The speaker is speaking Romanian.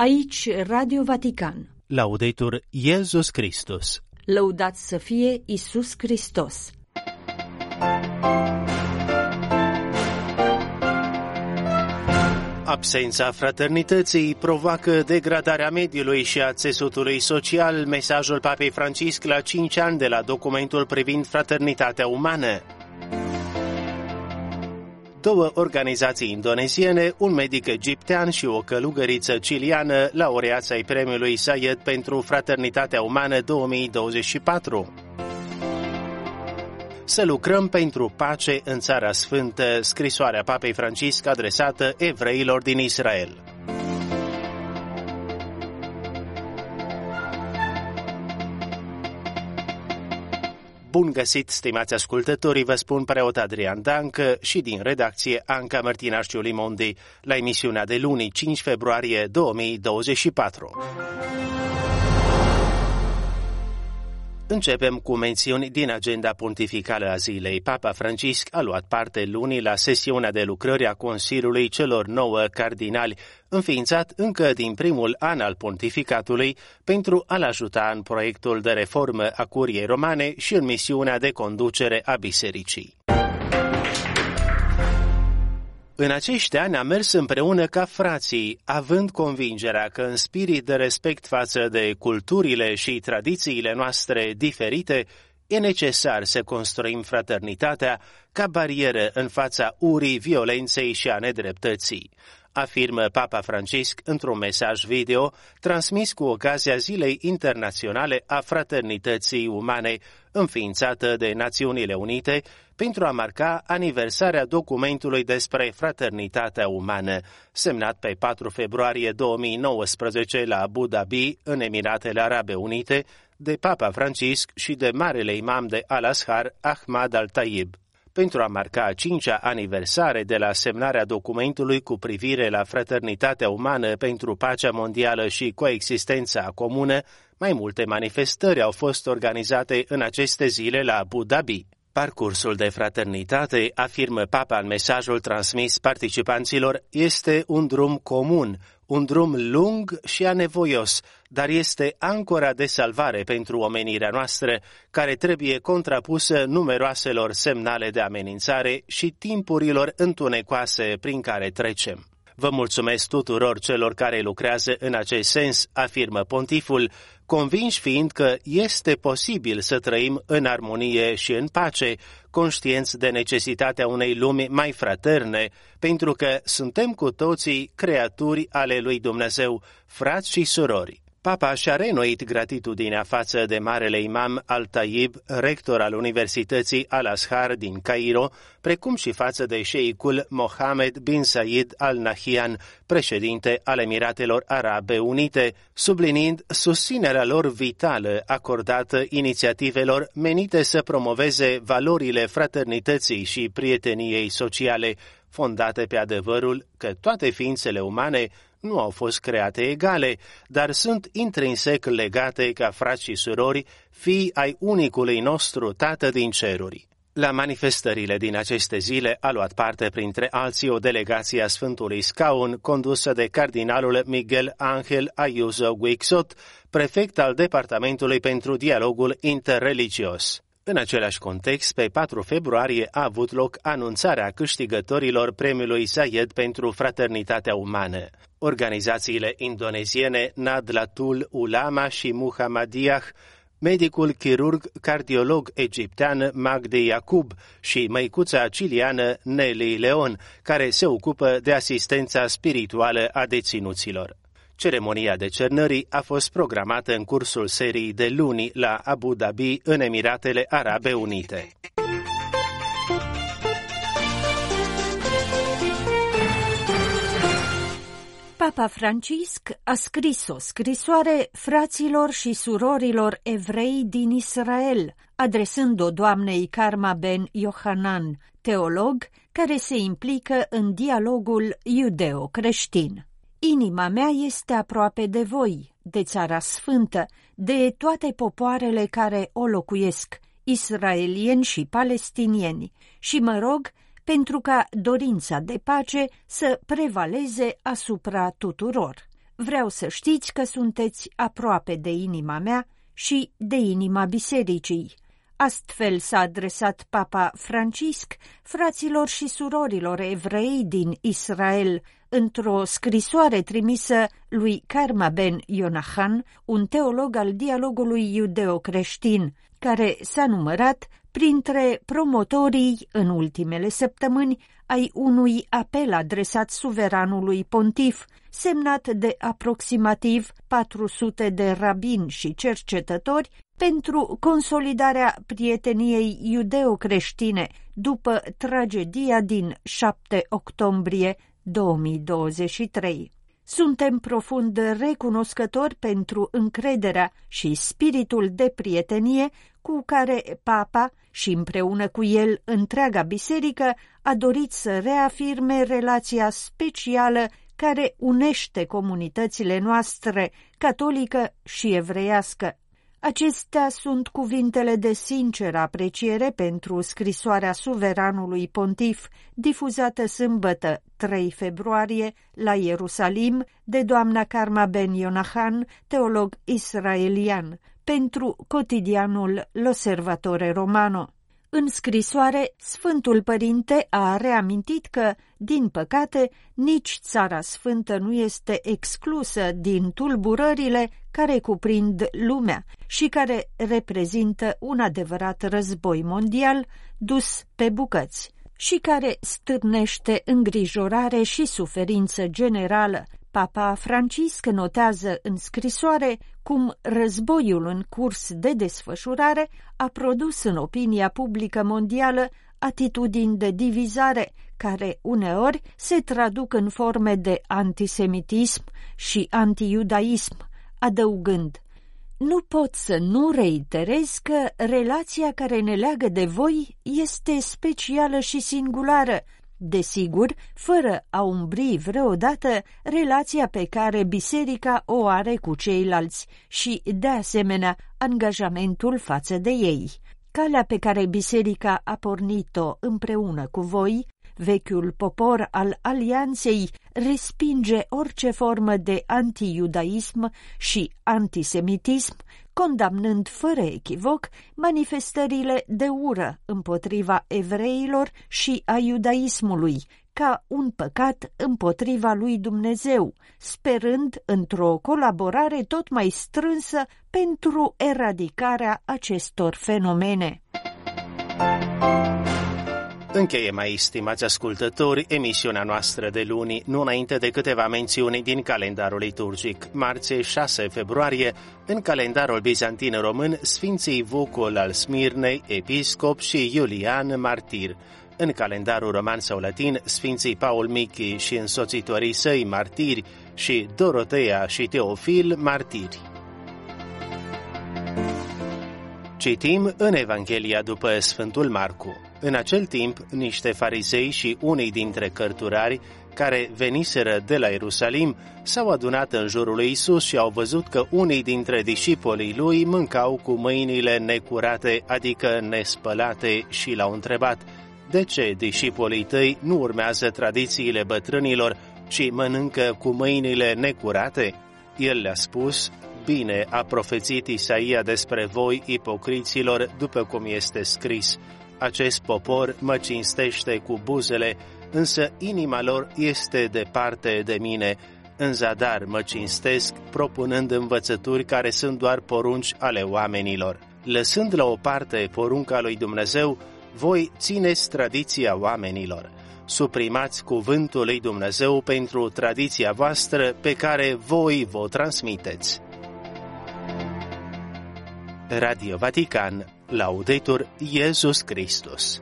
Aici Radio Vatican. Laudetur Iesus Christus. Lăudat să fie Isus Hristos. Absența fraternității provoacă degradarea mediului și a țesutului social, mesajul Papei Francisc la 5 ani de la documentul privind fraternitatea umană. Două organizații indoneziene, un medic egiptean și o călugăriță ciliană, laureați ai premiului Sayed pentru Fraternitatea Umană 2024 să lucrăm pentru pace în Țara Sfântă, scrisoarea Papei Francisc adresată evreilor din Israel. Bun găsit, stimați ascultătorii, vă spun preot Adrian Dancă și din redacție Anca Mărtinașciu Limondi la emisiunea de luni 5 februarie 2024. Începem cu mențiuni din agenda pontificală a zilei. Papa Francisc a luat parte luni la sesiunea de lucrări a Consiliului celor nouă cardinali, înființat încă din primul an al pontificatului pentru a-l ajuta în proiectul de reformă a curiei romane și în misiunea de conducere a bisericii. În acești ani am mers împreună ca frații, având convingerea că în spirit de respect față de culturile și tradițiile noastre diferite, e necesar să construim fraternitatea ca barieră în fața urii, violenței și a nedreptății afirmă Papa Francisc într-un mesaj video transmis cu ocazia Zilei Internaționale a Fraternității Umane, înființată de Națiunile Unite, pentru a marca aniversarea documentului despre fraternitatea umană, semnat pe 4 februarie 2019 la Abu Dhabi, în Emiratele Arabe Unite, de Papa Francisc și de Marele Imam de Al-Azhar, Ahmad al-Tayyib pentru a marca a cincea aniversare de la semnarea documentului cu privire la fraternitatea umană pentru pacea mondială și coexistența comună, mai multe manifestări au fost organizate în aceste zile la Abu Dhabi. Parcursul de fraternitate, afirmă Papa în mesajul transmis participanților, este un drum comun, un drum lung și anevoios, dar este ancora de salvare pentru omenirea noastră, care trebuie contrapusă numeroaselor semnale de amenințare și timpurilor întunecoase prin care trecem. Vă mulțumesc tuturor celor care lucrează în acest sens, afirmă pontiful, convinși fiind că este posibil să trăim în armonie și în pace, conștienți de necesitatea unei lumi mai fraterne, pentru că suntem cu toții creaturi ale lui Dumnezeu, frați și surori. Papa și-a renoit gratitudinea față de marele imam al-Taib, rector al Universității Al-Azhar din Cairo, precum și față de șeicul Mohamed bin Said al-Nahyan, președinte al Emiratelor Arabe Unite, sublinind susținerea lor vitală acordată inițiativelor menite să promoveze valorile fraternității și prieteniei sociale, fondate pe adevărul că toate ființele umane nu au fost create egale, dar sunt intrinsec legate ca frați și surori, fii ai unicului nostru Tată din ceruri. La manifestările din aceste zile a luat parte printre alții o delegație a Sfântului Scaun condusă de cardinalul Miguel Angel Ayuso Guixot, prefect al Departamentului pentru Dialogul Interreligios. În același context, pe 4 februarie a avut loc anunțarea câștigătorilor premiului Zayed pentru fraternitatea umană. Organizațiile indoneziene Nadlatul Ulama și Muhammadiyah medicul chirurg cardiolog egiptean Magde Yacub și măicuța ciliană Nelly Leon, care se ocupă de asistența spirituală a deținuților. Ceremonia de cernării a fost programată în cursul serii de luni la Abu Dhabi, în Emiratele Arabe Unite. Papa Francisc a scris o scrisoare fraților și surorilor evrei din Israel, adresând-o doamnei Karma Ben Yohanan, teolog care se implică în dialogul iudeo-creștin. Inima mea este aproape de voi, de țara sfântă, de toate popoarele care o locuiesc, israelieni și palestinieni, și mă rog pentru ca dorința de pace să prevaleze asupra tuturor. Vreau să știți că sunteți aproape de inima mea și de inima bisericii. Astfel s-a adresat Papa Francisc fraților și surorilor evrei din Israel într-o scrisoare trimisă lui Karma ben Ionahan, un teolog al dialogului iudeo-creștin, care s-a numărat printre promotorii în ultimele săptămâni ai unui apel adresat suveranului pontif, semnat de aproximativ 400 de rabini și cercetători pentru consolidarea prieteniei iudeo-creștine după tragedia din 7 octombrie 2023. Suntem profund recunoscători pentru încrederea și spiritul de prietenie cu care Papa și împreună cu el întreaga biserică a dorit să reafirme relația specială care unește comunitățile noastre catolică și evreiască. Acestea sunt cuvintele de sinceră apreciere pentru scrisoarea suveranului pontif, difuzată sâmbătă 3 februarie la Ierusalim de doamna Karma Ben Yonahan, teolog israelian, pentru cotidianul L'Osservatore Romano. În scrisoare, Sfântul Părinte a reamintit că, din păcate, nici Țara Sfântă nu este exclusă din tulburările care cuprind lumea și care reprezintă un adevărat război mondial dus pe bucăți și care stârnește îngrijorare și suferință generală, Papa Francisc notează în scrisoare cum războiul în curs de desfășurare a produs în opinia publică mondială atitudini de divizare care uneori se traduc în forme de antisemitism și antiiudaism, adăugând nu pot să nu reiterez că relația care ne leagă de voi este specială și singulară, desigur, fără a umbri vreodată relația pe care biserica o are cu ceilalți și, de asemenea, angajamentul față de ei. Calea pe care biserica a pornit-o împreună cu voi Vechiul popor al alianței respinge orice formă de antiiudaism și antisemitism, condamnând fără echivoc manifestările de ură împotriva evreilor și a iudaismului, ca un păcat împotriva lui Dumnezeu, sperând într-o colaborare tot mai strânsă pentru eradicarea acestor fenomene. Încheie mai stimați ascultători emisiunea noastră de luni, nu înainte de câteva mențiuni din calendarul liturgic. Marți 6 februarie, în calendarul bizantin român, Sfinții Vucul al Smirnei, episcop și Iulian, martir. În calendarul roman sau latin, Sfinții Paul Michi și însoțitorii săi martiri și Dorotea și Teofil martiri. Citim în Evanghelia după Sfântul Marcu. În acel timp, niște farisei și unii dintre cărturari care veniseră de la Ierusalim s-au adunat în jurul lui Isus și au văzut că unii dintre discipolii lui mâncau cu mâinile necurate, adică nespălate, și l-au întrebat, de ce discipolii tăi nu urmează tradițiile bătrânilor, ci mănâncă cu mâinile necurate? El le-a spus, bine a profețit Isaia despre voi, ipocriților, după cum este scris, acest popor mă cinstește cu buzele, însă inima lor este departe de mine. În zadar mă cinstesc, propunând învățături care sunt doar porunci ale oamenilor. Lăsând la o parte porunca lui Dumnezeu, voi țineți tradiția oamenilor. Suprimați cuvântul lui Dumnezeu pentru tradiția voastră pe care voi vă transmiteți. Radio Vatican Laudetur Jesus Christus.